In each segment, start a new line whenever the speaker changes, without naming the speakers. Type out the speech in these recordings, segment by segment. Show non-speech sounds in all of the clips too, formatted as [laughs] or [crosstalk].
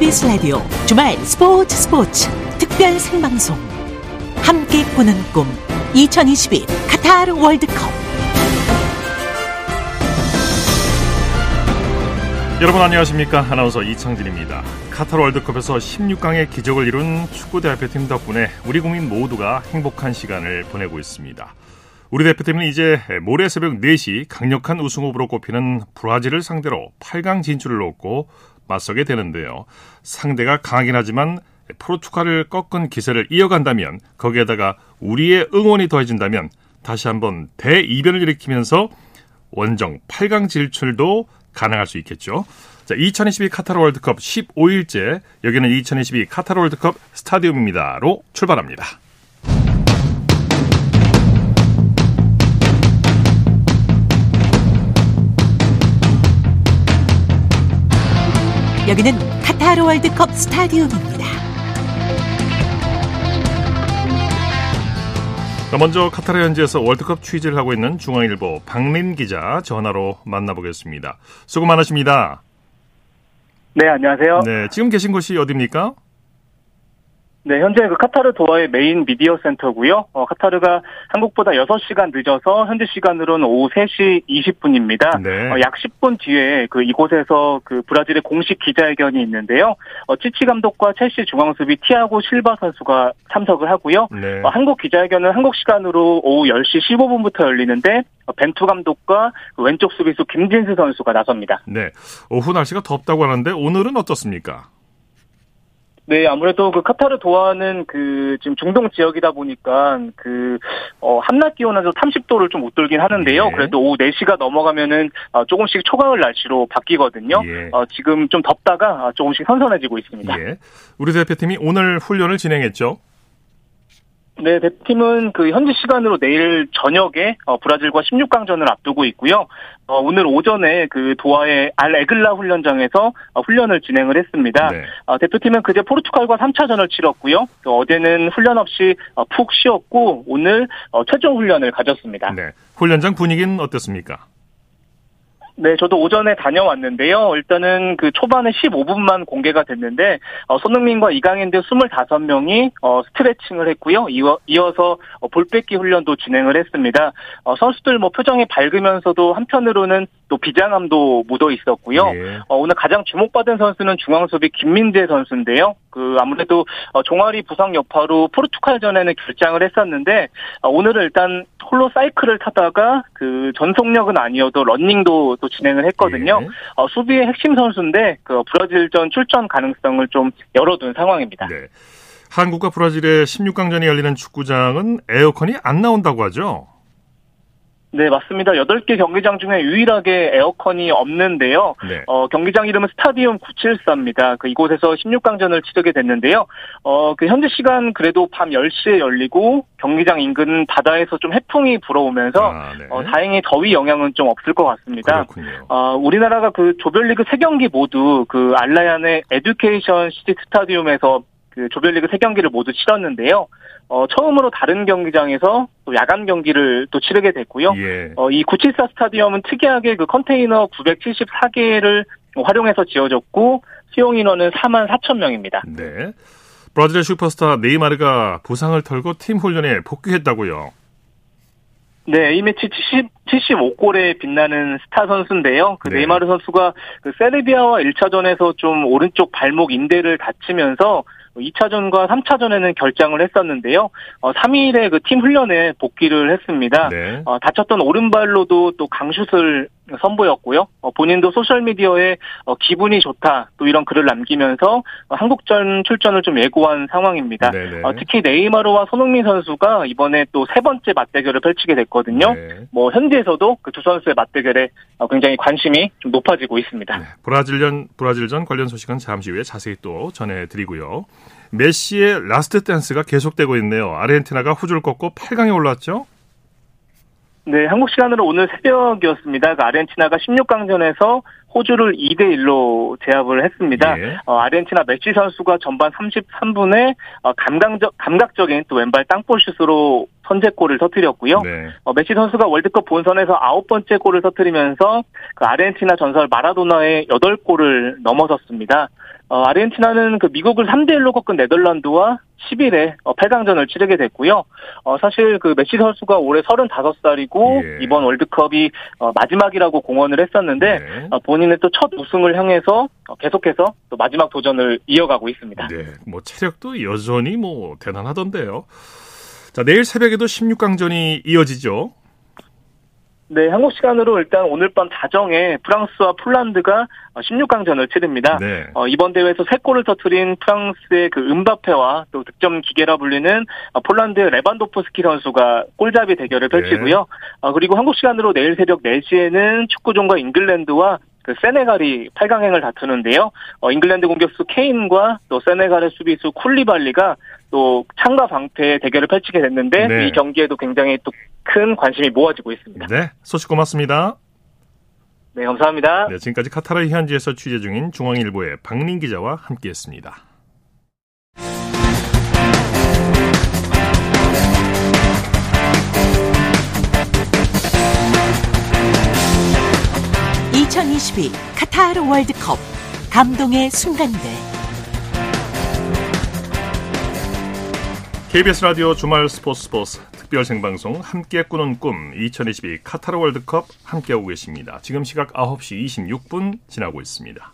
KBS 라디오 주말 스포츠 스포츠 특별 생방송. 함께 꾸는 꿈. 2022 카타르 월드컵.
여러분 안녕하십니까? 아나운서 이창진입니다. 카타르 월드컵에서 16강의 기적을 이룬 축구 대표팀 덕분에 우리 국민 모두가 행복한 시간을 보내고 있습니다. 우리 대표팀은 이제 모레 새벽 4시 강력한 우승 후보로 꼽히는 브라질을 상대로 8강 진출을 놓고 맞서게 되는데요. 상대가 강하긴 하지만 포르투갈을 꺾은 기세를 이어간다면 거기에다가 우리의 응원이 더해진다면 다시 한번 대이변을 일으키면서 원정 8강 진출도 가능할 수 있겠죠. 자, 2022 카타르 월드컵 15일째 여기는 2022 카타르 월드컵 스타디움입니다로 출발합니다.
여기는 카타르 월드컵 스타디움입니다.
먼저 카타르 현지에서 월드컵 취재를 하고 있는 중앙일보 박린 기자 전화로 만나보겠습니다. 수고 많으십니다.
네, 안녕하세요.
네, 지금 계신 곳이 어디입니까?
네, 현재 그 카타르 도하의 메인 미디어 센터고요. 어, 카타르가 한국보다 6시간 늦어서 현지 시간으로는 오후 3시 20분입니다.
네.
어, 약 10분 뒤에 그 이곳에서 그 브라질의 공식 기자회견이 있는데요. 어, 치치 감독과 첼시 중앙 수비 티아고 실바 선수가 참석을 하고요.
네.
어, 한국 기자회견은 한국 시간으로 오후 10시 15분부터 열리는데 어, 벤투 감독과 그 왼쪽 수비수 김진수 선수가 나섭니다.
네. 오후 날씨가 덥다고 하는데 오늘은 어떻습니까?
네, 아무래도 그 카타르 도하는 그 지금 중동 지역이다 보니까 그 어, 한낮 기온은 30도를 좀 웃돌긴 하는데요.
예.
그래도 오후 4시가 넘어가면은 어, 조금씩 초가을 날씨로 바뀌거든요.
예.
어, 지금 좀 덥다가 어, 조금씩 선선해지고 있습니다.
예. 우리 대표팀이 오늘 훈련을 진행했죠.
네, 대표팀은 그 현지 시간으로 내일 저녁에 어, 브라질과 16강전을 앞두고 있고요. 어, 오늘 오전에 그 도하의 알 에글라 훈련장에서 어, 훈련을 진행을 했습니다.
네.
어, 대표팀은 그제 포르투갈과 3차전을 치렀고요. 또 어제는 훈련 없이 어, 푹 쉬었고 오늘 어, 최종 훈련을 가졌습니다.
네. 훈련장 분위기는 어땠습니까?
네, 저도 오전에 다녀왔는데요. 일단은 그 초반에 15분만 공개가 됐는데 어, 손흥민과 이강인 등 25명이 어, 스트레칭을 했고요. 이어, 이어서 어, 볼뺏기 훈련도 진행을 했습니다. 어, 선수들 뭐 표정이 밝으면서도 한편으로는 또 비장함도 묻어 있었고요.
예.
어, 오늘 가장 주목받은 선수는 중앙 수비 김민재 선수인데요. 그 아무래도 어, 종아리 부상 여파로 포르투갈전에는 결장을 했었는데 어, 오늘은 일단 홀로 사이클을 타다가 그 전속력은 아니어도 런닝도 또 진행을 했거든요.
예.
어, 수비의 핵심 선수인데 그 브라질전 출전 가능성을 좀 열어둔 상황입니다.
네. 한국과 브라질의 16강전이 열리는 축구장은 에어컨이 안 나온다고 하죠.
네, 맞습니다. 8개 경기장 중에 유일하게 에어컨이 없는데요.
네.
어, 경기장 이름은 스타디움 974입니다. 그 이곳에서 16강전을 치르게 됐는데요. 어, 그 현지 시간 그래도 밤 10시에 열리고 경기장 인근 바다에서 좀 해풍이 불어오면서
아, 네.
어, 다행히 더위 영향은 좀 없을 것 같습니다.
그렇군요.
어, 우리나라가 그 조별리그 3경기 모두 그 알라얀의 에듀케이션 시티 스타디움에서 그 조별리그 3경기를 모두 치렀는데요. 어, 처음으로 다른 경기장에서 또 야간 경기를 또 치르게 됐고요.
예.
어, 이974 스타디움은 특이하게 그 컨테이너 974개를 활용해서 지어졌고 수용 인원은 4만 4천 명입니다.
네. 브라질의 슈퍼스타 네이마르가 부상을 털고 팀 훈련에 복귀했다고요.
네, 이 매치 70, 75골에 빛나는 스타 선수인데요. 그
네.
네이마르 선수가 그 세르비아와 1차전에서 좀 오른쪽 발목 인대를 다치면서 2차전과 3차전에는 결장을 했었는데요. 어, 3일에 그 팀 훈련에 복귀를 했습니다.
네.
어, 다쳤던 오른발로도 또 강슛을 선보였고요. 어, 본인도 소셜미디어에 어, 기분이 좋다 또 이런 글을 남기면서 어, 한국전 출전을 좀 예고한 상황입니다.
네네.
어, 특히 네이마르와 손흥민 선수가 이번에 또 세 번째 맞대결을 펼치게 됐거든요.
네.
뭐 현지에서도 그 두 선수의 맞대결에 어, 굉장히 관심이 좀 높아지고 있습니다.
네. 브라질전 브라질전 관련 소식은 잠시 후에 자세히 또 전해드리고요. 메시의 last dance가 계속되고 있네요. 아르헨티나가 호주를 꺾고 8강에 올랐죠.
네, 한국 시간으로 오늘 새벽이었습니다. 그 아르헨티나가 16강전에서 호주를 2대 1로 제압을 했습니다.
예.
어, 아르헨티나 메시 선수가 전반 33분에 어, 감각적, 감각적인 또 왼발 땅볼슛으로 선제골을 터뜨렸고요.
네.
어, 메시 선수가 월드컵 본선에서 아홉 번째 골을 터뜨리면서 그 아르헨티나 전설 마라도나의 여덟 골을 넘어섰습니다. 어, 아르헨티나는 그 미국을 3대 1로 꺾은 네덜란드와 10일에 어, 8강전을 치르게 됐고요. 어, 사실 그 메시 선수가 올해 35살이고
예.
이번 월드컵이 어, 마지막이라고 공언을 했었는데
네.
어, 본인의 또 첫 우승을 향해서 어, 계속해서 또 마지막 도전을 이어가고 있습니다.
네, 뭐 체력도 여전히 뭐 대단하던데요. 자, 내일 새벽에도 16강전이 이어지죠.
네, 한국 시간으로 일단 오늘 밤 자정에 프랑스와 폴란드가 16강전을 치릅니다.
네.
어, 이번 대회에서 3골을 터트린 프랑스의 그 음바페와 또 득점 기계라 불리는 어, 폴란드의 레반도프스키 선수가 골잡이 대결을
네.
펼치고요. 어, 그리고 한국 시간으로 내일 새벽 4시에는 축구 종가 잉글랜드와 그 세네갈이 8강행을 다투는데요. 어, 잉글랜드 공격수 케인과 또 세네갈의 수비수 쿨리발리가 또 창과 방패의 대결을 펼치게 됐는데
네.
이 경기에도 굉장히 또 큰 관심이 모아지고 있습니다.
네, 소식 고맙습니다.
네, 감사합니다.
네, 지금까지 카타르 현지에서 취재 중인 중앙일보의 박민 기자와 함께했습니다.
(2022) 카타르 월드컵 감동의 순간들
KBS 라디오 주말 스포츠 스포츠 특별 생방송 함께 꾸는 꿈 2022 카타르 월드컵 함께하고 계십니다. 지금 시각 9시 26분 지나고 있습니다.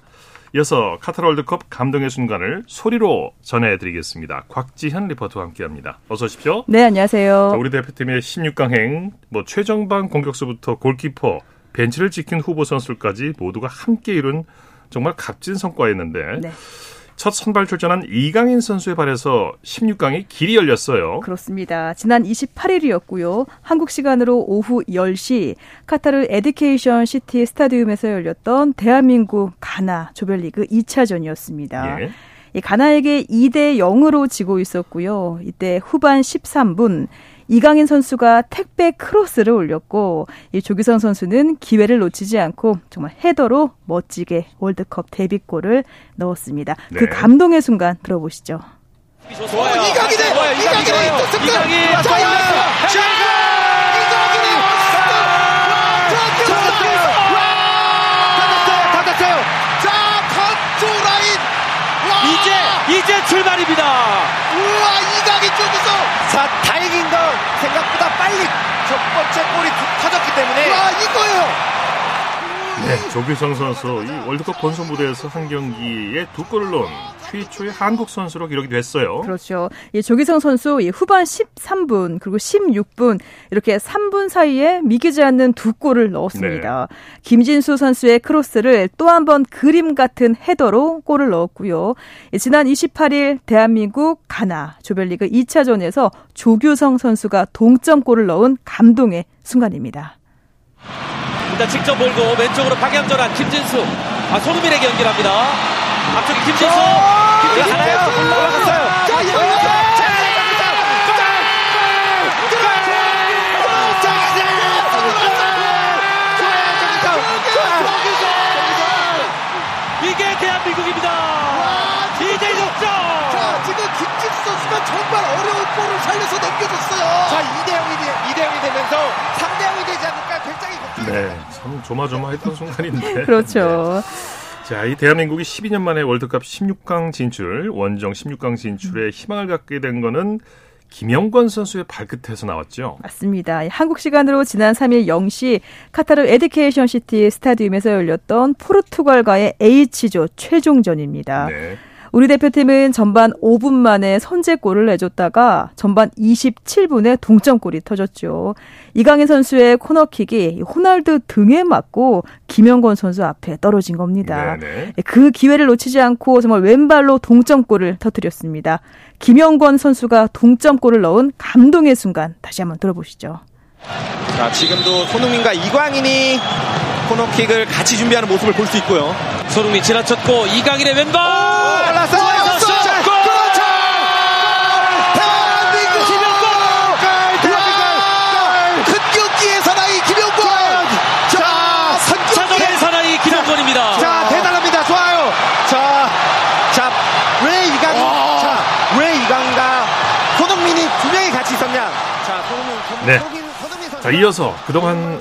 이어서 카타르 월드컵 감동의 순간을 소리로 전해드리겠습니다. 곽지현 리포터와 함께합니다. 어서 오십시오.
네, 안녕하세요.
자, 우리 대표팀의 16강행, 뭐 최정방 공격수부터 골키퍼, 벤치를 지킨 후보 선수까지 모두가 함께 이룬 정말 값진 성과였는데
네.
첫 선발 출전한 이강인 선수에 발에서 16강의 길이 열렸어요.
그렇습니다. 지난 28일이었고요. 한국 시간으로 오후 10시 카타르 에듀케이션 시티 스타디움에서 열렸던 대한민국 가나 조별리그 2차전이었습니다.
예.
이 가나에게 2대 0으로 지고 있었고요. 이때 후반 13분 이강인 선수가 택배 크로스를 올렸고 이 조규성 선수는 기회를 놓치지 않고 정말 헤더로 멋지게 월드컵 데뷔골을 넣었습니다. 그
네.
감동의 순간 들어보시죠.
좋아요.
이강인의.
이강인
이강인의.
이강인 이제 출발입니다.
우와, 이강인 쪽에서. 자, 다행인 건 생각보다 빨리 첫 번째 골이 터졌기 때문에. 와, 이거예요.
네, 조규성 선수 이 월드컵 본선 무대에서 한 경기에 두 골을 넣은 최초의 한국 선수로 기록이 됐어요.
그렇죠. 이 조기성 선수 이 후반 13분 그리고 16분 이렇게 3분 사이에 미기지 않는 두 골을 넣었습니다. 김진수 선수의 크로스를 또 한 번 그림 같은 헤더로 골을 넣었고요. 이 지난 28일 대한민국 가나 조별리그 2차전에서 조규성 선수가 동점골을 넣은 감동의 순간입니다.
일단 직접 몰고 왼쪽으로 방향 전환 김진수. 아 손흥민에게 연결합니다. 앞쪽에 김진수. 김진수 하나요? 올라갔어요.
자, 자,
이게 대한민국입니다. 이제 역전.
선수가 정말 어려운 볼을 살려서 넘겨줬어요. 자, 2대 0이 2대 0이 되면서 3대 0이 되지 않을까 굉장히 걱정이
네, 참 조마조마했던 순간인데. [laughs]
그렇죠.
네. 자, 이 대한민국이 12년 만에 월드컵 16강 진출, 원정 16강 진출에 희망을 갖게 된 거는 김영권 선수의 발끝에서 나왔죠.
맞습니다. 한국 시간으로 지난 3일 0시 카타르 에듀케이션 시티 스타디움에서 열렸던 포르투갈과의 H조 최종전입니다.
네.
우리 대표팀은 전반 5분 만에 선제골을 내줬다가 전반 27분에 동점골이 터졌죠. 이강인 선수의 코너킥이 호날두 등에 맞고 김영권 선수 앞에 떨어진 겁니다.
네네.
그 기회를 놓치지 않고 정말 왼발로 동점골을 터뜨렸습니다. 김영권 선수가 동점골을 넣은 감동의 순간 다시 한번 들어보시죠.
자, 지금도 손흥민과 이광인이 코너킥을 같이 준비하는 모습을 볼 수 있고요.
손흥민 지나쳤고 이강인의 왼발.
올라서
좋았어.
자,
골!
그렇죠. 대한민국 김영권 큰 경기에서 나이 김영권 자,
사정의
선경기
사나이 김영권입니다.
자, 대단합니다. 좋아요. 자, 자, 왜 이강인, 자, 왜 이강인과 손흥민이 두 명이 같이 있었냐? 자, 손흥민, 손-
네. 자, 이어서 그동안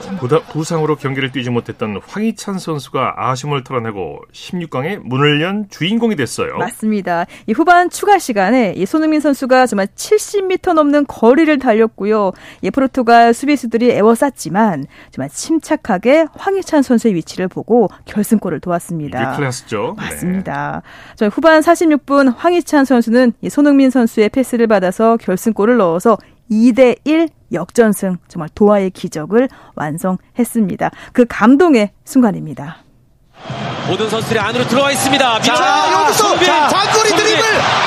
부상으로 경기를 뛰지 못했던 황희찬 선수가 아쉬움을 털어내고 16강에 문을 연 주인공이 됐어요.
맞습니다. 이 후반 추가 시간에 이 손흥민 선수가 정말 70m 넘는 거리를 달렸고요. 이 포르투갈 수비수들이 애워쌌지만 정말 침착하게 황희찬 선수의 위치를 보고 결승골을 도왔습니다.
이게 클래스죠.
맞습니다. 네. 후반 46분 황희찬 선수는 이 손흥민 선수의 패스를 받아서 결승골을 넣어서 2대 1 역전승 정말 도하의 기적을 완성했습니다. 그 감동의 순간입니다.
모든 선수들이 안으로 들어와 있습니다.
자, 여기서 자, 장거리 드리블.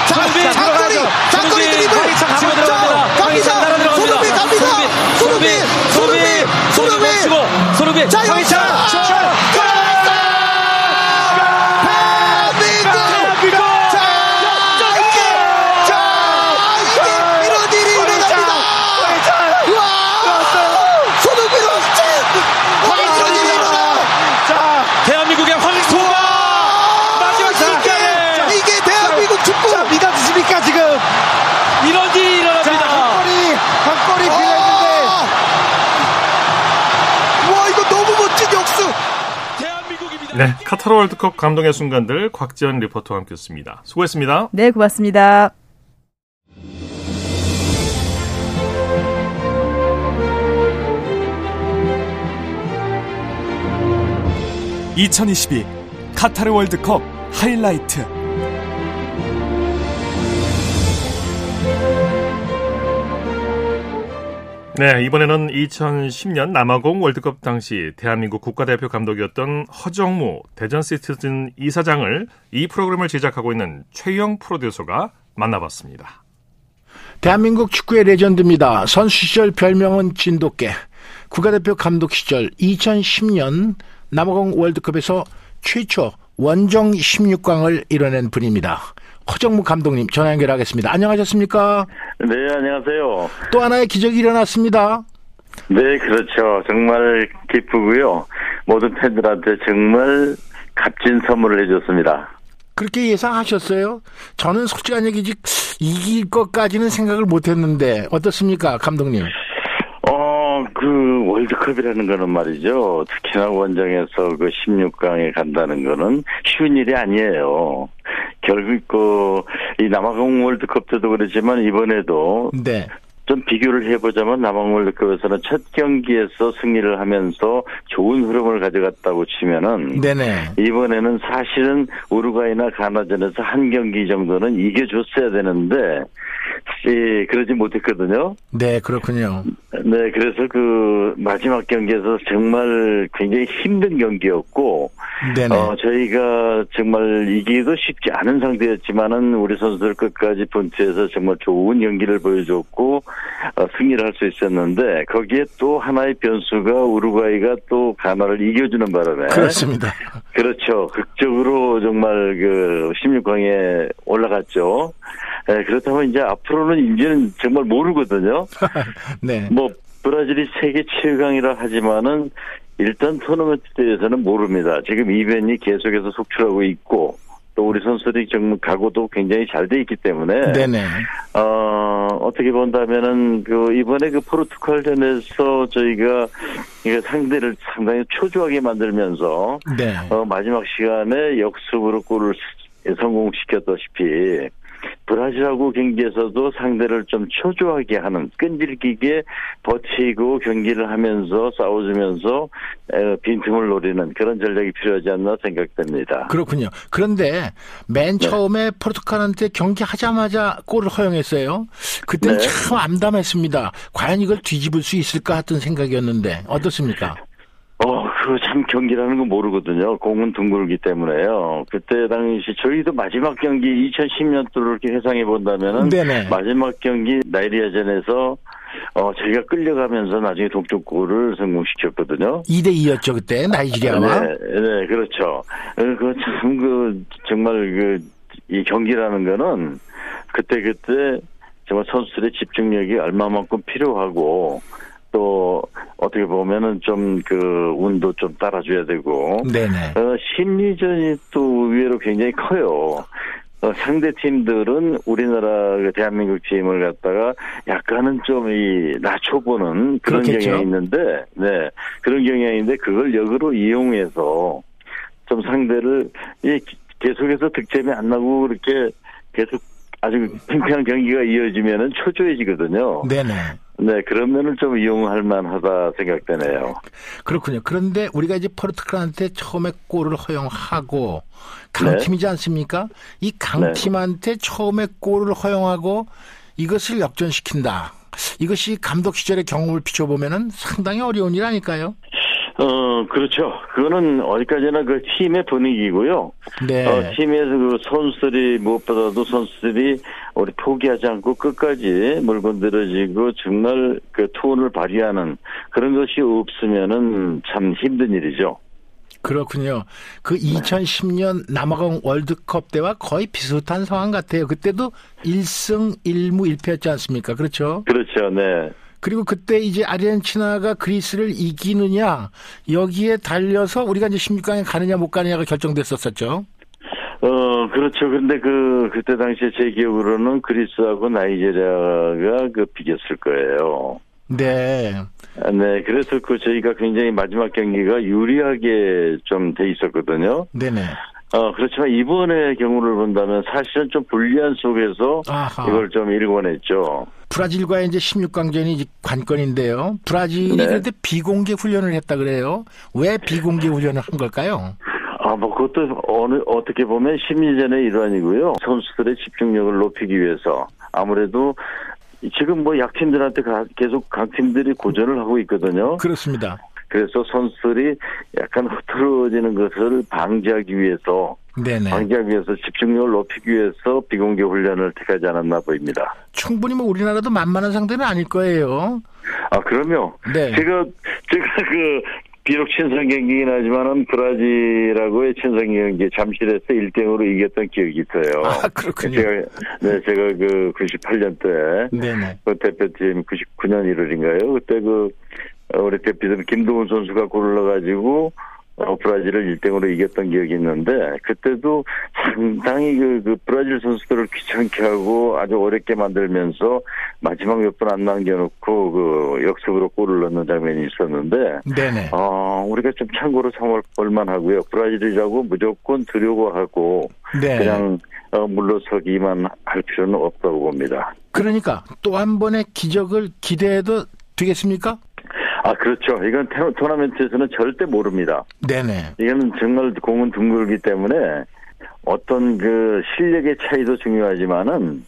장거리
카타르 월드컵 감동의 순간들 곽지연 리포터와 함께했습니다. 수고했습니다.
네, 고맙습니다.
(2022) 카타르 월드컵 하이라이트
네, 이번에는 2010년 남아공 월드컵 당시 대한민국 국가대표 감독이었던 허정무 대전 시티즌 이사장을 이 프로그램을 제작하고 있는 최영 프로듀서가 만나봤습니다.
대한민국 축구의 레전드입니다. 선수 시절 별명은 진돗개. 국가대표 감독 시절 2010년 남아공 월드컵에서 최초 원정 16강을 이뤄낸 분입니다. 허정무 감독님 전화 연결하겠습니다. 안녕하셨습니까?
네, 안녕하세요.
또 하나의 기적이 일어났습니다.
네, 그렇죠. 정말 기쁘고요. 모든 팬들한테 정말 값진 선물을 해줬습니다.
그렇게 예상하셨어요? 저는 솔직한 얘기지 이길 것까지는 생각을 못했는데 어떻습니까, 감독님?
어, 그 월드컵이라는 거는 말이죠. 특히나 원정에서 그 16강에 간다는 거는 쉬운 일이 아니에요. 결국 그이 남아공 월드컵 때도 그렇지만 이번에도 네. 좀 비교를 해보자면 남아공 월드컵에서는 첫 경기에서 승리를 하면서 좋은 흐름을 가져갔다고 치면은 네네. 이번에는 사실은 우루과이나 가나전에서 한 경기 정도는 이겨줬어야 되는데 예, 그러지 못했거든요.
네, 그렇군요.
네, 그래서 그 마지막 경기에서 정말 굉장히 힘든 경기였고, 네네. 어, 저희가 정말 이기기도 쉽지 않은 상태였지만은 우리 선수들 끝까지 본투에서 정말 좋은 경기를 보여줬고, 어, 승리를 할 수 있었는데, 거기에 또 하나의 변수가 우루과이가 또 가나를 이겨주는 바람에.
그렇습니다.
그렇죠. 극적으로 정말 그 16강에 올라갔죠. 네, 그렇다면 이제 앞으로는 이제는 정말 모르거든요. [laughs] 네. 뭐 브라질이 세계 최강이라 하지만은 일단 토너먼트에서는 모릅니다. 지금 이변이 계속해서 속출하고 있고 또 우리 선수들이 정말 각오도 굉장히 잘 돼 있기 때문에 네네. 어 어떻게 본다면은 그 이번에 그 포르투갈전에서 저희가 상대를 상당히 초조하게 만들면서 네. 어 마지막 시간에 역습으로 골을 성공시켰다시피 브라질하고 경기에서도 상대를 좀 초조하게 하는 끈질기게 버티고 경기를 하면서 싸워주면서 빈틈을 노리는 그런 전략이 필요하지 않나 생각됩니다.
그렇군요. 그런데 맨 네. 처음에 네. 포르투갈한테 경기하자마자 골을 허용했어요. 그때는 네. 참 암담했습니다. 과연 이걸 뒤집을 수 있을까 했던 생각이었는데 어떻습니까?
어, 그참 경기라는 건 모르거든요. 공은 둥글기 때문에요. 그때 당시 저희도 마지막 경기 2010년도를 이렇게 회상해 본다면은 네네. 마지막 경기 나이리아전에서 어, 저희가 끌려가면서 나중에 동쪽골을 성공시켰거든요.
2대 2였죠, 그때, 나이지리아와.
네, 네, 그렇죠. 그, 참, 그, 정말 그, 이 경기라는 거는 그때그때 정말 선수들의 집중력이 얼마만큼 필요하고 또 어떻게 보면은 좀 그 운도 좀 따라줘야 되고 네네. 어, 심리전이 또 의외로 굉장히 커요. 어, 상대 팀들은 우리나라 그 대한민국 팀을 갖다가 약간은 좀 이 낮춰보는 그런 그렇겠죠. 경향이 있는데, 네 그런 경향인데 그걸 역으로 이용해서 좀 상대를 이 계속해서 득점이 안 나고 그렇게 계속 아주 팽팽한 경기가 이어지면은 초조해지거든요. 네네. 네, 그런 면을 좀 이용할 만하다 생각되네요.
그렇군요. 그런데 우리가 이제 포르투갈한테 처음에 골을 허용하고 강팀이지 네. 않습니까? 이 강팀한테 네. 처음에 골을 허용하고 이것을 역전시킨다. 이것이 감독 시절의 경험을 비춰보면은 상당히 어려운 일 아닐까요?
어, 그렇죠. 그거는 어디까지나 그 팀의 분위기고요. 네. 어, 팀에서 그 선수들이 무엇보다도 선수들이 우리 포기하지 않고 끝까지 물건 들어지고 정말 그 투혼을 발휘하는 그런 것이 없으면은 참 힘든 일이죠.
그렇군요. 그 2010년 남아공 월드컵 때와 거의 비슷한 상황 같아요. 그때도 1승 1무 1패였지 않습니까? 그렇죠?
그렇죠. 네.
그리고 그때 이제 아르헨티나가 그리스를 이기느냐 여기에 달려서 우리가 이제 16강에 가느냐 못 가느냐가 결정됐었었죠.
어, 그렇죠. 근데 그, 그때 당시에 제 기억으로는 그리스하고 나이제리아가 그 비겼을 거예요.
네.
아, 네. 그래서 그 저희가 굉장히 마지막 경기가 유리하게 좀 돼 있었거든요.
네네.
어, 그렇지만 이번의 경우를 본다면 사실은 좀 불리한 속에서 아하. 이걸 좀 일궈냈죠.
브라질과의 이제 16강전이 관건인데요. 브라질이 네. 그런데 비공개 훈련을 했다 그래요. 왜 비공개 훈련을 한 걸까요?
아, 뭐 그것도 어느 어떻게 보면 심리전의 일환이고요. 선수들의 집중력을 높이기 위해서 아무래도 지금 뭐 약팀들한테 계속 강팀들이 고전을 하고 있거든요.
그렇습니다.
그래서 선수들이 약간 흐트러지는 것을 방지하기 위해서 네네. 방지하기 위해서 집중력을 높이기 위해서 비공개 훈련을 택하지 않았나 보입니다.
충분히 뭐 우리나라도 만만한 상대는 아닐 거예요.
아 그럼요. 네. 제가 제가 그 비록 친선 경기긴 하지만은 브라질하고의 친선 경기 잠실에서 1대0으로 이겼던 기억이 있어요.
아, 그렇군요.
제가, 네, 제가 그 98년 때. 네네. 그 대표팀 99년 1월인가요? 그때 그 어, 우리 대표팀 김동훈 선수가 골을 넣어가지고 어, 브라질을 1등으로 이겼던 기억이 있는데 그때도 상당히 그, 그 브라질 선수들을 귀찮게 하고 아주 어렵게 만들면서 마지막 몇 분 안 남겨놓고 그 역습으로 골을 넣는 장면이 있었는데 네네. 어, 우리가 좀 참고로 삼을 만하고요. 브라질이라고 무조건 두려워하고 네. 그냥 어, 물러서기만 할 필요는 없다고 봅니다.
그러니까 또 한 번의 기적을 기대해도 되겠습니까?
아, 그렇죠. 이건 토너멘트에서는 절대 모릅니다.
네네.
이거는 정말 공은 둥글기 때문에 어떤 그 실력의 차이도 중요하지만은,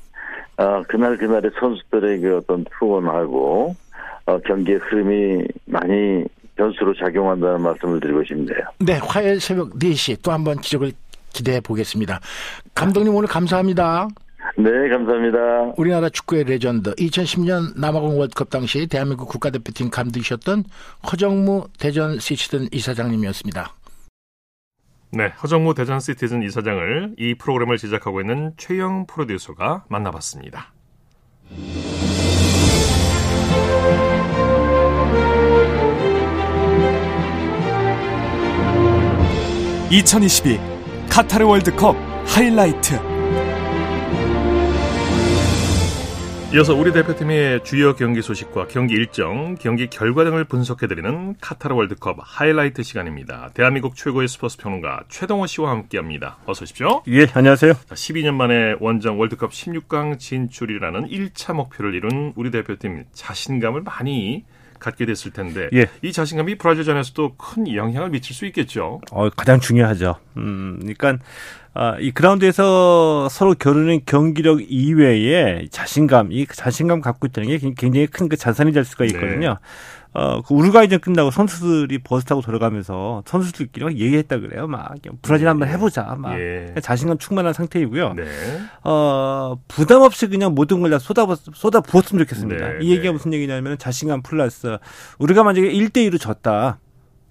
어, 그날 그날의 선수들의 그 어떤 투혼하고, 어, 경기의 흐름이 많이 변수로 작용한다는 말씀을 드리고 싶네요.
네, 화요일 새벽 4시 또 한번 기적을 기대해 보겠습니다. 감독님 오늘 감사합니다.
네, 감사합니다.
우리나라 축구의 레전드 2010년 남아공 월드컵 당시 대한민국 국가대표팀 감독이셨던 허정무 대전 시티즌 이사장님이었습니다.
네, 허정무 대전 시티즌 이사장을 이 프로그램을 제작하고 있는 최영 프로듀서가 만나봤습니다.
2022 카타르 월드컵 하이라이트
이어서 우리 대표팀의 주요 경기 소식과 경기 일정, 경기 결과 등을 분석해드리는 카타르 월드컵 하이라이트 시간입니다. 대한민국 최고의 스포츠 평론가 최동호 씨와 함께합니다. 어서 오십시오.
예, 안녕하세요.
12년 만에 원정 월드컵 16강 진출이라는 1차 목표를 이룬 우리 대표팀 자신감을 많이 갖게 됐을 텐데 예. 이 자신감이 브라질전에서도 큰 영향을 미칠 수 있겠죠.
어, 가장 중요하죠. 음, 그러니까 아, 이 그라운드에서 서로 겨루는 경기력 이외에 자신감, 이 자신감 갖고 있다는 게 굉장히 큰 그 자산이 될 수가 있거든요. 네. 어, 그 우루과이전 끝나고 선수들이 버스 타고 돌아가면서 선수들끼리 막 얘기했다 그래요. 막 브라질 한번 네. 해보자. 막 예. 자신감 충만한 상태이고요. 네. 어, 부담 없이 그냥 모든 걸 다 쏟아 쏟아 부었으면 좋겠습니다. 네. 이 얘기가 네. 무슨 얘기냐면 자신감 플러스 우리가 만약에 1대 1로 졌다.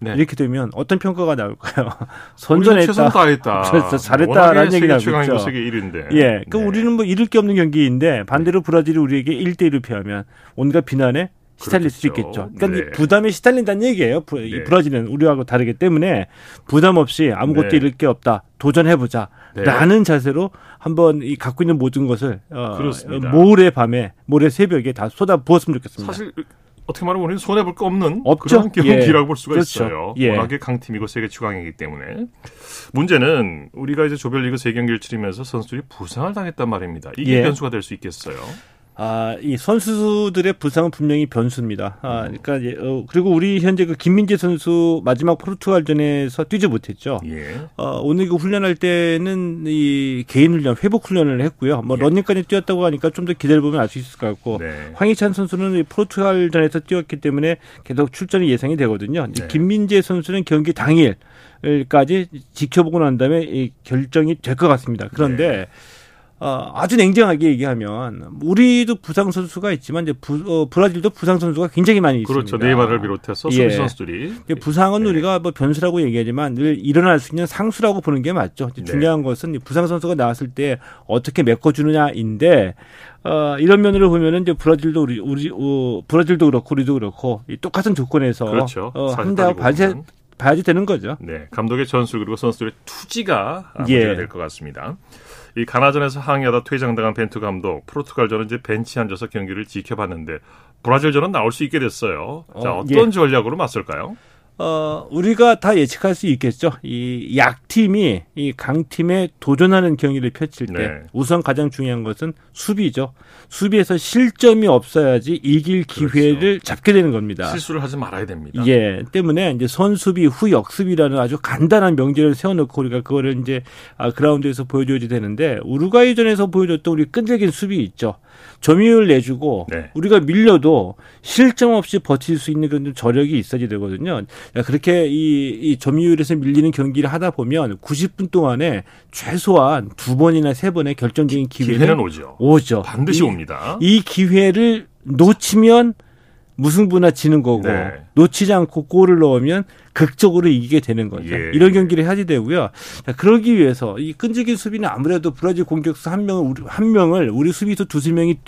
네. 이렇게 되면 어떤 평가가 나올까요? [laughs]
선전했다. 최선 다했다. [laughs]
잘했다라는 얘기 나오죠.
세계 1위인데.
예. 그럼 네. 우리는 뭐 잃을 게 없는 경기인데 반대로 브라질이 우리에게 1대 1을 패하면 온갖 비난에 시달릴 그렇겠죠. 수 있겠죠. 그러니까 네. 부담에 시달린다는 얘기예요. 부, 네. 브라질은 우리하고 다르기 때문에 부담 없이 아무것도 네. 잃을 게 없다. 도전해보자. 네. 라는 자세로 한번 이 갖고 있는 모든 것을 어, 모레 밤에 모레 새벽에 다 쏟아 부었으면 좋겠습니다.
사실 어떻게 말하면 우리는 손해 볼 거 없는 없죠? 그런 경기라고 예. 볼 수가 그렇죠. 있어요. 예. 워낙에 강팀이고 세계 최강이기 때문에 문제는 우리가 이제 조별리그 세 경기를 치르면서 선수들이 부상을 당했단 말입니다. 이게 예. 변수가 될 수 있겠어요.
아, 이 선수들의 부상은 분명히 변수입니다. 아, 그러니까 예, 어, 그리고 우리 현재 그 김민재 선수 마지막 포르투갈전에서 뛰지 못했죠. 예. 어, 오늘 그 훈련할 때는 이 개인 훈련, 회복 훈련을 했고요. 뭐 예. 러닝까지 뛰었다고 하니까 좀 더 기다려 보면 알 수 있을 것 같고 네. 황희찬 선수는 포르투갈전에서 뛰었기 때문에 계속 출전이 예상이 되거든요. 네. 김민재 선수는 경기 당일 까지 지켜보고 난 다음에 이 결정이 될 것 같습니다. 그런데 네. 어, 아주 냉정하게 얘기하면 우리도 부상 선수가 있지만 이제 부, 어, 브라질도 부상 선수가 굉장히 많이.
있습니다. 그렇죠. 네이마르를 비롯해서 예. 선수들이
부상은 네. 우리가 뭐 변수라고 얘기하지만 늘 일어날 수 있는 상수라고 보는 게 맞죠. 네. 중요한 것은 부상 선수가 나왔을 때 어떻게 메꿔주느냐인데 어, 이런 면으로 보면은 이제 브라질도 우리 우리 어, 브라질도 그렇고 우리도 그렇고 이 똑같은 조건에서
그렇죠.
어, 한다고 봐야지, 봐야지 되는 거죠.
네, 감독의 전술 그리고 선수들의 투지가 문제가 예. 될것 같습니다. 이 가나전에서 항의하다 퇴장당한 벤투 감독, 포르투갈전은 이제 벤치에 앉아서 경기를 지켜봤는데 브라질전은 나올 수 있게 됐어요. 자, 어, 어떤 예. 전략으로 맞설까요?
어, 우리가 다 예측할 수 있겠죠. 이 약팀이 이 강팀에 도전하는 경기를 펼칠 때 네. 우선 가장 중요한 것은 수비죠. 수비에서 실점이 없어야지 이길 기회를 그렇죠. 잡게 되는 겁니다.
실수를 하지 말아야 됩니다.
예. 때문에 이제 선수비 후 역수비라는 아주 간단한 명제를 세워놓고 우리가 그거를 이제 아, 그라운드에서 보여줘야 되는데 우루과이전에서 보여줬던 우리 끈질긴 수비 있죠. 점유율 내주고 네. 우리가 밀려도 실점 없이 버틸 수 있는 그런 저력이 있어야 되거든요. 그렇게 이, 이 점유율에서 밀리는 경기를 하다 보면 90분 동안에 최소한 두 번이나 세 번의 결정적인 기회는,
기회는 오죠.
오죠.
반드시 이, 옵니다.
이 기회를 놓치면 무승부나 지는 거고 네. 놓치지 않고 골을 넣으면 극적으로 이기게 되는 거죠. 예. 이런 경기를 해야지 되고요. 자, 그러기 위해서 이 끈질긴 수비는 아무래도 브라질 공격수 한 명을 우리, 한 명을 우리 수비수 두세 명이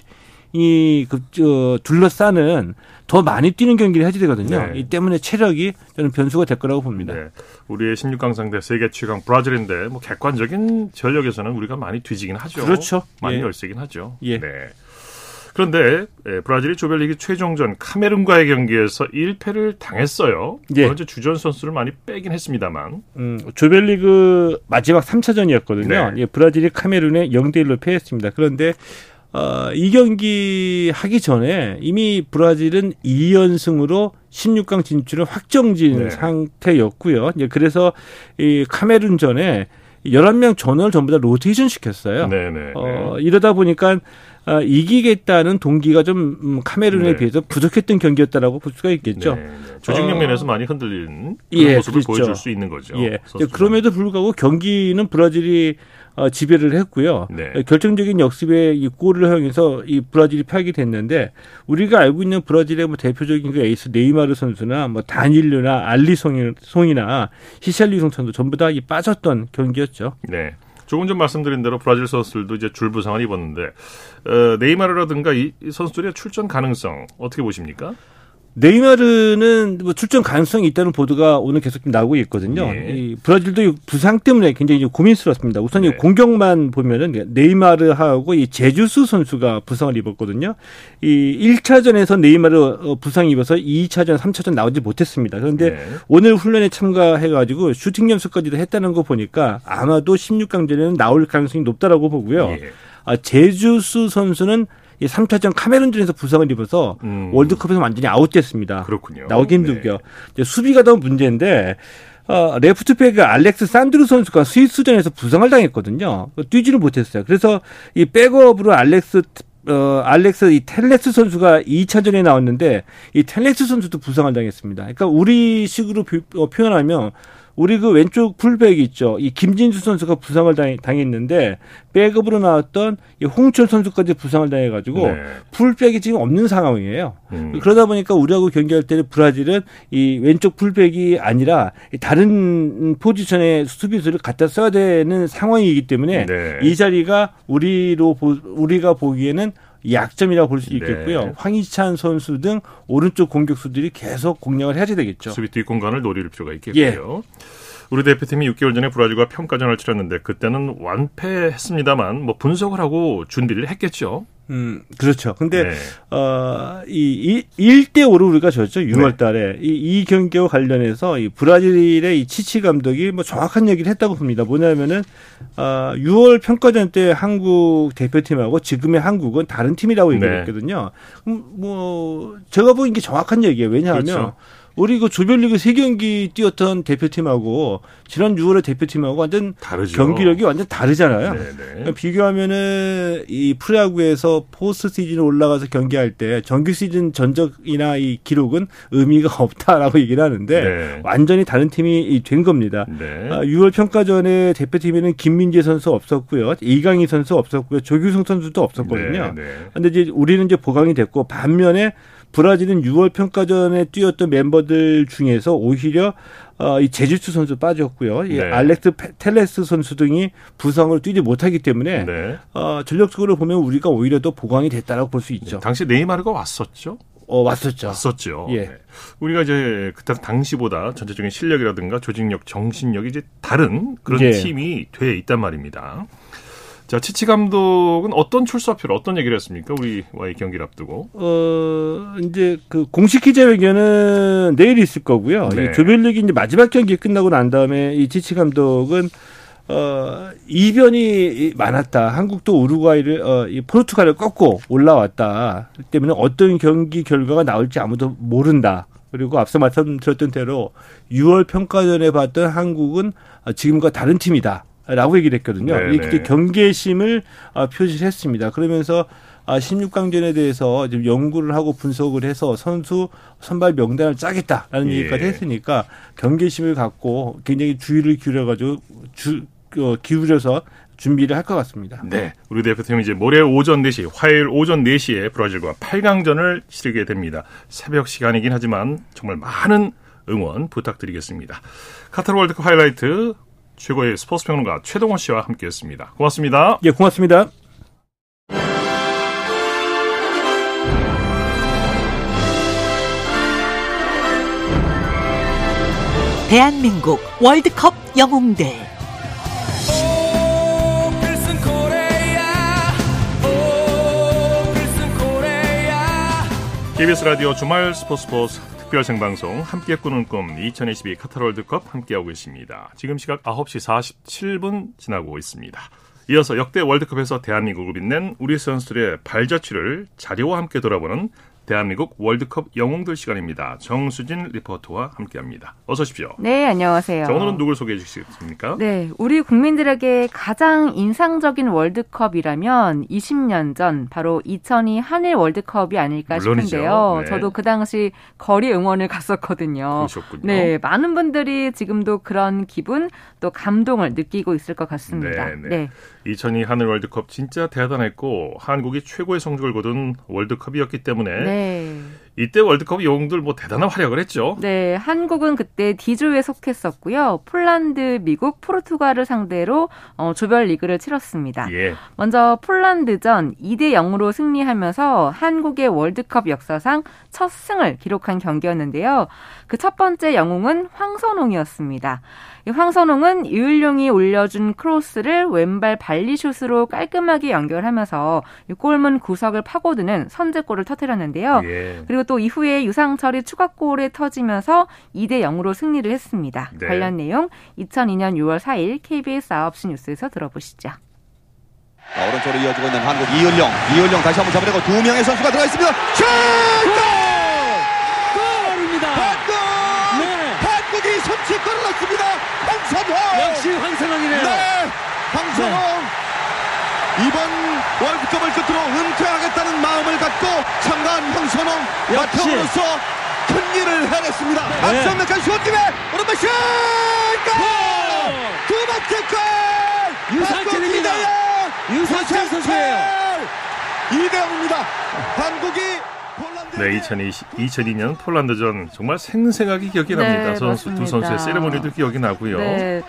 이, 그, 저, 둘러싸는 더 많이 뛰는 경기를 해야 되거든요. 네. 이 때문에 체력이 저는 변수가 될 거라고 봅니다. 네.
우리의 16강 상대 세계 최강 브라질인데 뭐 객관적인 전력에서는 우리가 많이 뒤지긴 하죠.
그렇죠.
많이 예. 열세긴 하죠. 예. 네. 그런데 예, 브라질이 조별리그 최종전 카메룬과의 경기에서 1패를 당했어요. 예. 먼저 주전 선수를 많이 빼긴 했습니다만.
음, 조별리그 마지막 3차전이었거든요. 네. 예, 브라질이 카메룬에 0대 1로 패했습니다. 그런데 어, 이 경기 하기 전에 이미 브라질은 2연승으로 16강 진출을 확정진 네. 상태였고요. 이제 그래서 이 카메룬전에 11명 전원을 전부 다 로테이션 시켰어요. 네네. 네, 어, 네. 이러다 보니까 어, 이기겠다는 동기가 좀 음, 카메룬에 네. 비해서 부족했던 경기였다라고 볼 수가 있겠죠. 네, 네.
조직력 면에서 어, 많이 흔들린 그런 예, 모습을 그렇죠. 보여줄 수 있는 거죠. 예.
그럼에도 불구하고 경기는 브라질이 어, 지배를 했고요. 네. 결정적인 역습에 이 골을 허용해서 이 브라질이 패하게 됐는데 우리가 알고 있는 브라질의 뭐 대표적인 그 에이스 네이마르 선수나 뭐 다닐르나 알리송이나 히샬리송 선수 전부 다 이 빠졌던 경기였죠.
네. 조금 전 말씀드린 대로 브라질 선수들도 이제 줄 부상을 입었는데 어, 네이마르라든가 이 선수들의 출전 가능성 어떻게 보십니까?
네이마르는 뭐 출전 가능성이 있다는 보도가 오늘 계속 나오고 있거든요. 예. 이 브라질도 부상 때문에 굉장히 고민스럽습니다. 우선 네. 이 공격만 보면은 네이마르하고 이 제주스 선수가 부상을 입었거든요. 이 1차전에서 네이마르 어, 부상 입어서 2차전, 3차전 나오지 못했습니다. 그런데 네. 오늘 훈련에 참가해 가지고 슈팅 연습까지도 했다는 거 보니까 아마도 16강전에는 나올 가능성이 높다라고 보고요. 예. 아, 제주스 선수는 이 3차전 카메룬전에서 부상을 입어서 음. 월드컵에서 완전히 아웃됐습니다.
그렇군요.
나오기 힘들고요. 네. 수비가 더 문제인데 어, 레프트백의 알렉스 산드루 선수가 스위스전에서 부상을 당했거든요. 뛰지를 못했어요. 그래서 이 백업으로 알렉스 어, 알렉스 이 텔레스 선수가 2차전에 나왔는데 이 텔레스 선수도 부상을 당했습니다. 그러니까 우리식으로 어, 표현하면 우리 그 왼쪽 풀백 있죠. 이 김진수 선수가 부상을 당, 했 는데 백업으로 나왔던 이 홍철 선수까지 부상을 당해가지고 네. 풀백이 지금 없는 상황이에요. 음. 그러다 보니까 우리하고 경기할 때는 브라질은 이 왼쪽 풀백이 아니라 다른 포지션의 수비수를 갖다 써야 되는 상황이기 때문에 네. 이 자리가 우리로 보, 우리가 보기에는 약점이라고 볼 수 있겠고요. 네. 황희찬 선수 등 오른쪽 공격수들이 계속 공략을 해야 되겠죠.
수비 뒷 공간을 노릴 필요가 있겠고요. 예. 우리 대표팀이 6개월 전에 브라질과 평가전을 치렀는데 그때는 완패했습니다만 뭐 분석을 하고 준비를 했겠죠.
음, 그렇죠. 근데, 네. 어, 이, 1대 5로 우리가 졌죠. 6월 달에. 이, 이 경기와 관련해서 이 브라질의 이 치치 감독이 뭐 정확한 얘기를 했다고 봅니다. 뭐냐면은, 어, 6월 평가전 때 한국 대표팀하고 지금의 한국은 다른 팀이라고 얘기를 네. 했거든요. 음, 뭐, 제가 보기엔 이게 정확한 얘기예요. 왜냐하면, 그렇죠. 우리 그 조별리그 세 경기 뛰었던 대표팀하고 지난 6월의 대표팀하고 완전 다르죠. 경기력이 완전 다르잖아요. 그러니까 비교하면은 이 프로야구에서 포스트 시즌 올라가서 경기할 때 정규 시즌 전적이나 이 기록은 의미가 [laughs] 없다라고 얘기를 하는데 네. 완전히 다른 팀이 된 겁니다. 네. 6월 아, 평가전에 대표팀에는 김민재 선수 없었고요. 이강희 선수 없었고요. 조규성 선수도 없었거든요. 네. 네. 근데 이제 우리는 이제 보강이 됐고 반면에 브라질은 6월 평가전에 뛰었던 멤버들 중에서 오히려 어, 이 제주투 선수 빠졌고요. 네. 이 알렉스 텔레스 선수 등이 부상을 뛰지 못하기 때문에 네. 어, 전력적으로 보면 우리가 오히려 더 보강이 됐다라고 볼 수 있죠.
네. 당시 네이마르가 왔었죠.
어, 왔었죠.
왔었죠. 예. 네. 우리가 이제 그때 당시보다 전체적인 실력이라든가 조직력, 정신력이 이제 다른 그런 예. 팀이 돼 있단 말입니다. 자, 치치 감독은 어떤 출사표를 어떤 얘기를 했습니까? 우리와의 경기를 앞두고.
어, 이제 그 공식 기자회견은 내일 있을 거고요. 네. 조별리그 이제 마지막 경기 끝나고 난 다음에 이 치치 감독은 어, 이변이 많았다. 한국도 우루과이를, 어, 이 포르투갈을 꺾고 올라왔다. 때문에 어떤 경기 결과가 나올지 아무도 모른다. 그리고 앞서 말씀드렸던 대로 6월 평가전에 봤던 한국은 지금과 다른 팀이다. 라고 얘기를 했거든요. 이렇게 경계심을 아, 표시를 했습니다. 그러면서 아, 16강전에 대해서 좀 연구를 하고 분석을 해서 선수 선발 명단을 짜겠다라는 예. 얘기까지 했으니까 경계심을 갖고 굉장히 주의를 기울여가지고 주, 어, 기울여서 준비를 할 것 같습니다.
네. 우리 대표팀이 이제 모레 오전 4시, 화요일 오전 4시에 브라질과 8강전을 치르게 됩니다. 새벽 시간이긴 하지만 정말 많은 응원 부탁드리겠습니다. 카타르 월드컵 하이라이트 최고의 스포츠 평론가 최동원 씨와 함께했습니다. 고맙습니다.
예, 고맙습니다.
대한민국 월드컵 영웅들
KBS 라디오 주말 스포츠 스포츠 특별 생방송 함께 꾸는 꿈 2022 카타르 월드컵 함께하고 계십니다. 지금 시각 9시 47분 지나고 있습니다. 이어서 역대 월드컵에서 대한민국을 빛낸 우리 선수들의 발자취를 자료와 함께 돌아보는 대한민국 월드컵 영웅들 시간입니다. 정수진 리포터와 함께합니다. 어서 오십시오.
네, 안녕하세요.
자, 오늘은 누굴 소개해 주시겠습니까?
네, 우리 국민들에게 가장 인상적인 월드컵이라면 20년 전 바로 2002 한일 월드컵이 아닐까 물론이죠. 싶은데요. 네. 저도 그 당시 거리 응원을 갔었거든요.
그러셨군요.
네, 많은 분들이 지금도 그런 기분 또 감동을 느끼고 있을 것 같습니다. 네, 네. 네.
2002 한일 월드컵 진짜 대단했고 한국이 최고의 성적을 거둔 월드컵이었기 때문에 네. 이때 월드컵 영웅들 뭐 대단한 활약을 했죠.
네, 한국은 그때 D조에 속했었고요. 폴란드, 미국, 포르투갈을 상대로 어, 조별 리그를 치렀습니다. 예. 먼저 폴란드전 2대 0으로 승리하면서 한국의 월드컵 역사상 첫 승을 기록한 경기였는데요. 그 첫 번째 영웅은 황선홍이었습니다. 황선홍은 이을룡이 올려준 크로스를 왼발 발리슛으로 깔끔하게 연결하면서 골문 구석을 파고드는 선제골을 터뜨렸는데요. 예. 그리고 또 이후에 유상철이 추가골에 터지면서 2대 0으로 승리를 했습니다. 네. 관련 내용 2002년 6월 4일 KBS 9시 뉴스에서 들어보시죠.
자, 오른쪽으로 이어지고 있는 한국 이을룡. 이을룡 다시 한번 잡으려고 두 명의 선수가 들어가 있습니다. 슛!
골입니다.
한국! 네. 한국이 선취골을 넣습니다. 황선홍!
역시 황선홍이네요.
네. 황선홍. 네. 이번 월드컵을 끝으로 은퇴하겠다는 마음을 갖고 참가한 황선홍 마태우로서 큰 일을 해냈습니다. 네. 앞선meg한 슈팅에 오른발 슛! 골! 두 번째 골!
유상철입니다. 유상철 선수예요.
2대0입니다. 한국이
네, 2020, 2002년 폴란드전 정말 생생하게 기억이 납니다. 네, 선수, 두 선수의 세레모니도 기억이 나고요. 네.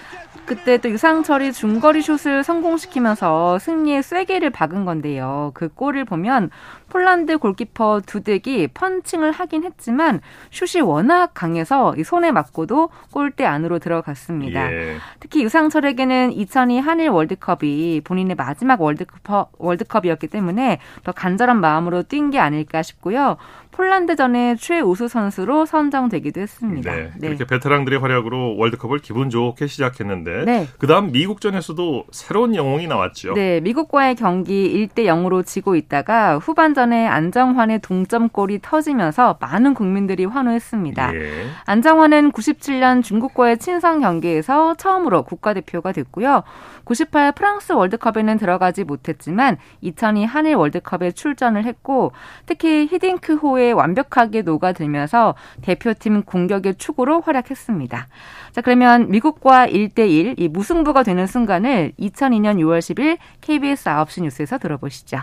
그때 또 유상철이 중거리 슛을 성공시키면서 승리의 쐐기를 박은 건데요. 그 골을 보면 폴란드 골키퍼 두덱이 펀칭을 하긴 했지만 슛이 워낙 강해서 손에 맞고도 골대 안으로 들어갔습니다. 예. 특히 유상철에게는 2002 한일 월드컵이 본인의 마지막 월드컵, 월드컵이었기 때문에 더 간절한 마음으로 뛴 게 아닐까 싶고요. 폴란드전의 최우수 선수로 선정되기도 했습니다.
네, 네. 그렇게 베테랑들의 활약으로 월드컵을 기분 좋게 시작했는데 네. 그다음 미국전에서도 새로운 영웅이 나왔죠.
네, 미국과의 경기 1대 0으로 지고 있다가 후반전에 안정환의 동점골이 터지면서 많은 국민들이 환호했습니다. 예. 안정환은 97년 중국과의 친선 경기에서 처음으로 국가대표가 됐고요. 98 프랑스 월드컵에는 들어가지 못했지만 2002 한일 월드컵에 출전을 했고 특히 히딩크호에 완벽하게 녹아들면서 대표팀 공격의 축으로 활약했습니다. 자, 그러면 미국과 1대1 이 무승부가 되는 순간을 2002년 6월 10일 KBS 9시 뉴스에서 들어보시죠.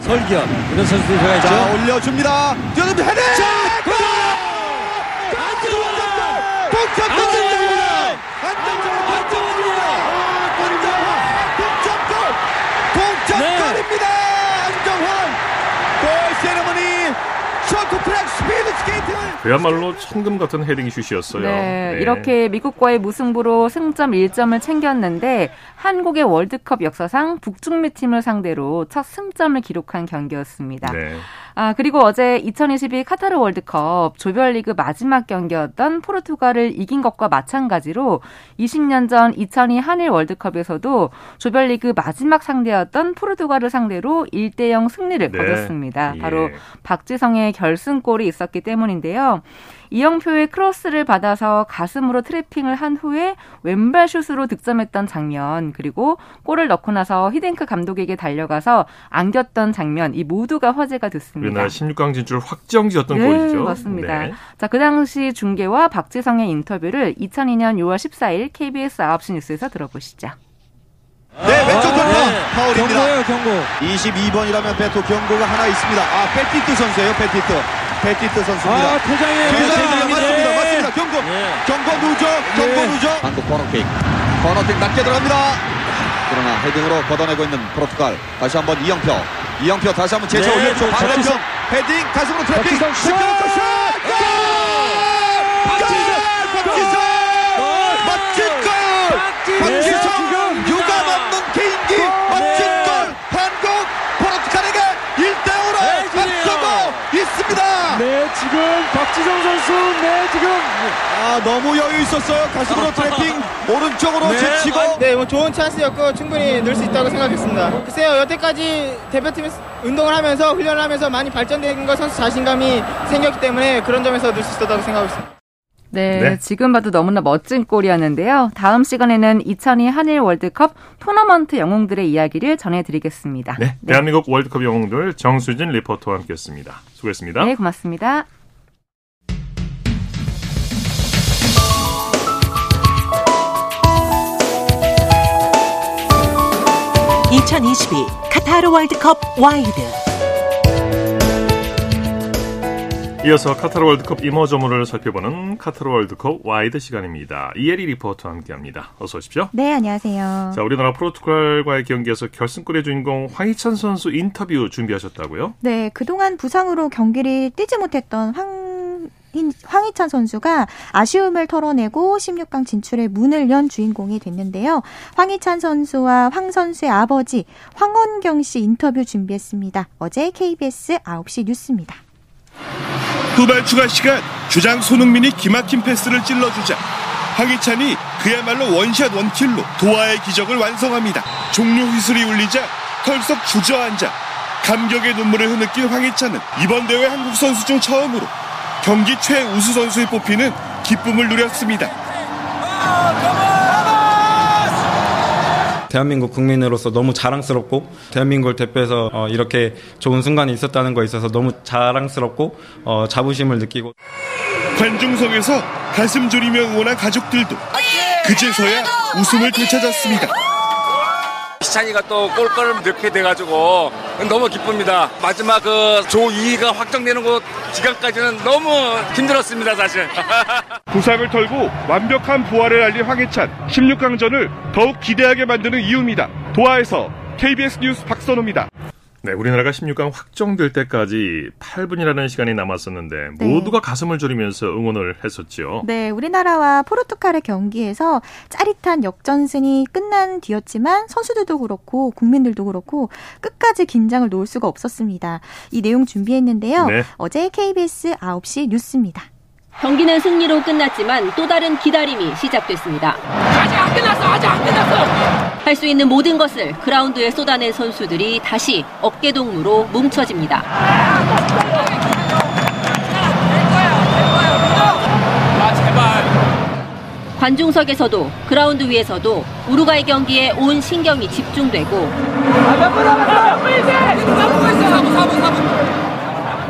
설기현 이런 선수들이 들어가 있죠.
자, 올려줍니다. 뛰어듭니다. 헤딩! 골! 안정환! 동점!
그야말로 천금 같은 헤딩 슛이었어요.
네, 네. 이렇게 미국과의 무승부로 승점 1점을 챙겼는데 한국의 월드컵 역사상 북중미 팀을 상대로 첫 승점을 기록한 경기였습니다. 네. 아, 그리고 어제 2022 카타르 월드컵 조별리그 마지막 경기였던 포르투갈을 이긴 것과 마찬가지로 20년 전 2002 한일 월드컵에서도 조별리그 마지막 상대였던 포르투갈을 상대로 1대 0 승리를 네. 거뒀습니다. 바로 예. 박지성의 결승골이 있었기 때문인데요. 이영표의 크로스를 받아서 가슴으로 트래핑을 한 후에 왼발 슛으로 득점했던 장면 그리고 골을 넣고 나서 히딩크 감독에게 달려가서 안겼던 장면 이 모두가 화제가 됐습니다.
우리나라 16강 진출 확정지었던
네,
골이죠.
맞습니다. 네. 자, 그 당시 중계와 박지성의 인터뷰를 2002년 6월 14일 KBS 9시 뉴스에서 들어보시죠.
네, 왼쪽 돌파 아, 네. 파울입니다.
경고예요, 경고.
22번이라면 베토 경고가 하나 있습니다. 아, 베티트 선수예요, 베티트. 베티트 선수입니다.
아, 퇴장이에요.
퇴장입니다. 맞습니다. 맞습니다. 경고. 네. 경고 누적. 경고 네. 누적.
한국 코너킥. 코너킥 낮게 들어갑니다. 그러나 헤딩으로 걷어내고 있는 포르투갈. 다시 한번 이영표. 이영표 다시 한번 제쳐 네, 올렸죠. 반대편 헤딩 가슴으로 트래핑. 슛!
네, 지금 박지성 선수, 네, 지금.
아, 너무 여유 있었어요. 가슴으로 트래핑, 오른쪽으로 네. 제치고. 아,
네, 뭐 좋은 찬스였고 충분히 늘수 있다고 생각했습니다. 글쎄요, 여태까지 대표팀 운동을 하면서 훈련을 하면서 많이 발전된 것 선수 자신감이 생겼기 때문에 그런 점에서 늘수 있었다고 생각하고 있습니다.
네, 네, 지금 봐도 너무나 멋진 골이었는데요. 다음 시간에는 2002 한일 월드컵 토너먼트 영웅들의 이야기를 전해드리겠습니다.
네, 네. 대한민국 월드컵 영웅들 정수진 리포터와 함께했습니다. 수고했습니다.
네, 고맙습니다.
(2022) 카타르 월드컵 와이드
이어서 카타르 월드컵 이모저모를 살펴보는 카타르 월드컵 와이드 시간입니다. 이혜리 리포터와 함께합니다. 어서 오십시오.
네, 안녕하세요.
자, 우리나라 포르투갈과의 경기에서 결승골의 주인공 황희찬 선수 인터뷰 준비하셨다고요?
네, 그동안 부상으로 경기를 뛰지 못했던 황 황희찬 선수가 아쉬움을 털어내고 16강 진출의 문을 연 주인공이 됐는데요. 황희찬 선수와 황 선수의 아버지 황원경 씨 인터뷰 준비했습니다. 어제 KBS 9시 뉴스입니다.
후발 추가 시간 주장 손흥민이 기막힌 패스를 찔러주자 황희찬이 그야말로 원샷 원킬로 도하의 기적을 완성합니다. 종료 휘슬이 울리자 털썩 주저앉아 감격의 눈물을 흐느낀 황희찬은 이번 대회 한국 선수 중 처음으로 경기 최우수 선수에 뽑히는 기쁨을 누렸습니다.
대한민국 국민으로서 너무 자랑스럽고 대한민국을 대표해서 어, 이렇게 좋은 순간이 있었다는 거에 있어서 너무 자랑스럽고 어, 자부심을 느끼고
관중석에서 가슴 졸이며 응원한 가족들도 그제서야 웃음을 되찾았습니다.
시찬이가 또 골권을 넣게 돼가지고 너무 기쁩니다. 마지막 그 조 2위가 확정되는 거 지금까지는 너무 힘들었습니다, 사실. [laughs]
부상을 털고 완벽한 부활을 알린 황해찬 16강전을 더욱 기대하게 만드는 이유입니다. 도하에서 KBS 뉴스 박선호입니다.
네, 우리나라가 16강 확정될 때까지 8분이라는 시간이 남았었는데 네. 모두가 가슴을 졸이면서 응원을 했었죠.
네, 우리나라와 포르투갈의 경기에서 짜릿한 역전승이 끝난 뒤였지만 선수들도 그렇고 국민들도 그렇고 끝까지 긴장을 놓을 수가 없었습니다. 이 내용 준비했는데요. 네. 어제 KBS 9시 뉴스입니다.
경기는 승리로 끝났지만 또 다른 기다림이 시작됐습니다. 아직 안 끝났어! 아직 안 끝났어! 할 수 있는 모든 것을 그라운드에 쏟아낸 선수들이 다시 어깨동무로 뭉쳐집니다. 관중석에서도 그라운드 위에서도 우루과이 경기에 온 신경이 집중되고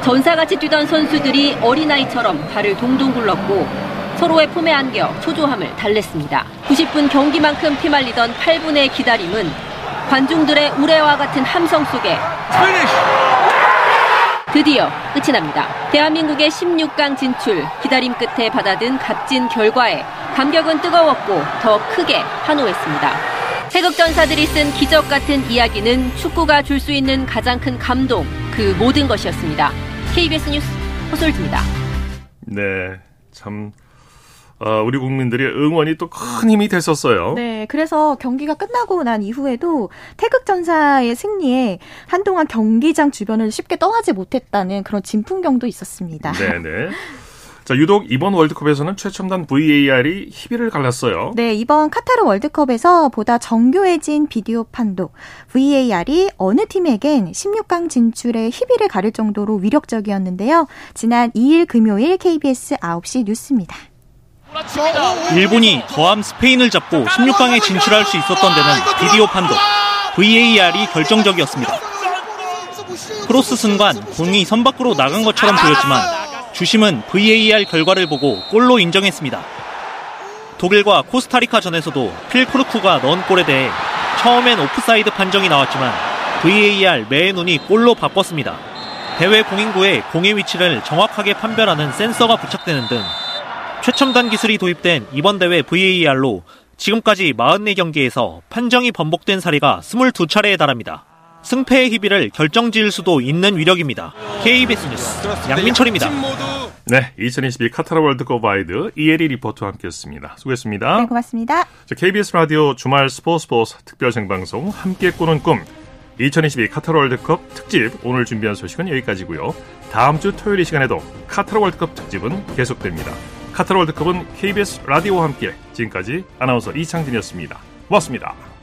전사같이 뛰던 선수들이 어린아이처럼 발을 동동 굴렀고 서로의 품에 안겨 초조함을 달랬습니다. 90분 경기만큼 피말리던 8분의 기다림은 관중들의 우레와 같은 함성 속에 드디어 끝이 납니다. 대한민국의 16강 진출, 기다림 끝에 받아든 값진 결과에 감격은 뜨거웠고 더 크게 환호했습니다. 태극전사들이 쓴 기적 같은 이야기는 축구가 줄 수 있는 가장 큰 감동, 그 모든 것이었습니다. KBS 뉴스 허솔주입니다.
네, 참 어, 우리 국민들의 응원이 또 큰 힘이 됐었어요.
네, 그래서 경기가 끝나고 난 이후에도 태극전사의 승리에 한동안 경기장 주변을 쉽게 떠나지 못했다는 그런 진풍경도 있었습니다.
네, 네. 자, 유독 이번 월드컵에서는 최첨단 VAR이 희비를 갈랐어요.
네, 이번 카타르 월드컵에서 보다 정교해진 비디오 판독 VAR이 어느 팀에겐 16강 진출에 희비를 가릴 정도로 위력적이었는데요. 지난 2일 금요일 KBS 9시 뉴스입니다.
일본이 거함 스페인을 잡고 16강에 진출할 수 있었던 데는 비디오 판독 VAR이 결정적이었습니다. 크로스 순간 공이 선 밖으로 나간 것처럼 보였지만 주심은 VAR 결과를 보고 골로 인정했습니다. 독일과 코스타리카 전에서도 퓔크루크가 넣은 골에 대해 처음엔 오프사이드 판정이 나왔지만 VAR 매의 눈이 골로 바꿨습니다. 대회 공인구에 공의 위치를 정확하게 판별하는 센서가 부착되는 등 최첨단 기술이 도입된 이번 대회 VAR로 지금까지 44경기에서 판정이 번복된 사례가 22차례에 달합니다. 승패의 희비를 결정지을 수도 있는 위력입니다. KBS 뉴스 양민철입니다.
네, 2022 카타르 월드컵 와이드 이혜리 리포터와 함께했습니다. 수고했습니다.
네, 고맙습니다.
자, KBS 라디오 주말 스포츠 스포츠 특별 생방송 함께 꾸는 꿈 2022 카타르 월드컵 특집 오늘 준비한 소식은 여기까지고요. 다음 주 토요일 이 시간에도 카타르 월드컵 특집은 계속됩니다. 카타르 월드컵은 KBS 라디오와 함께 지금까지 아나운서 이창진이었습니다. 고맙습니다.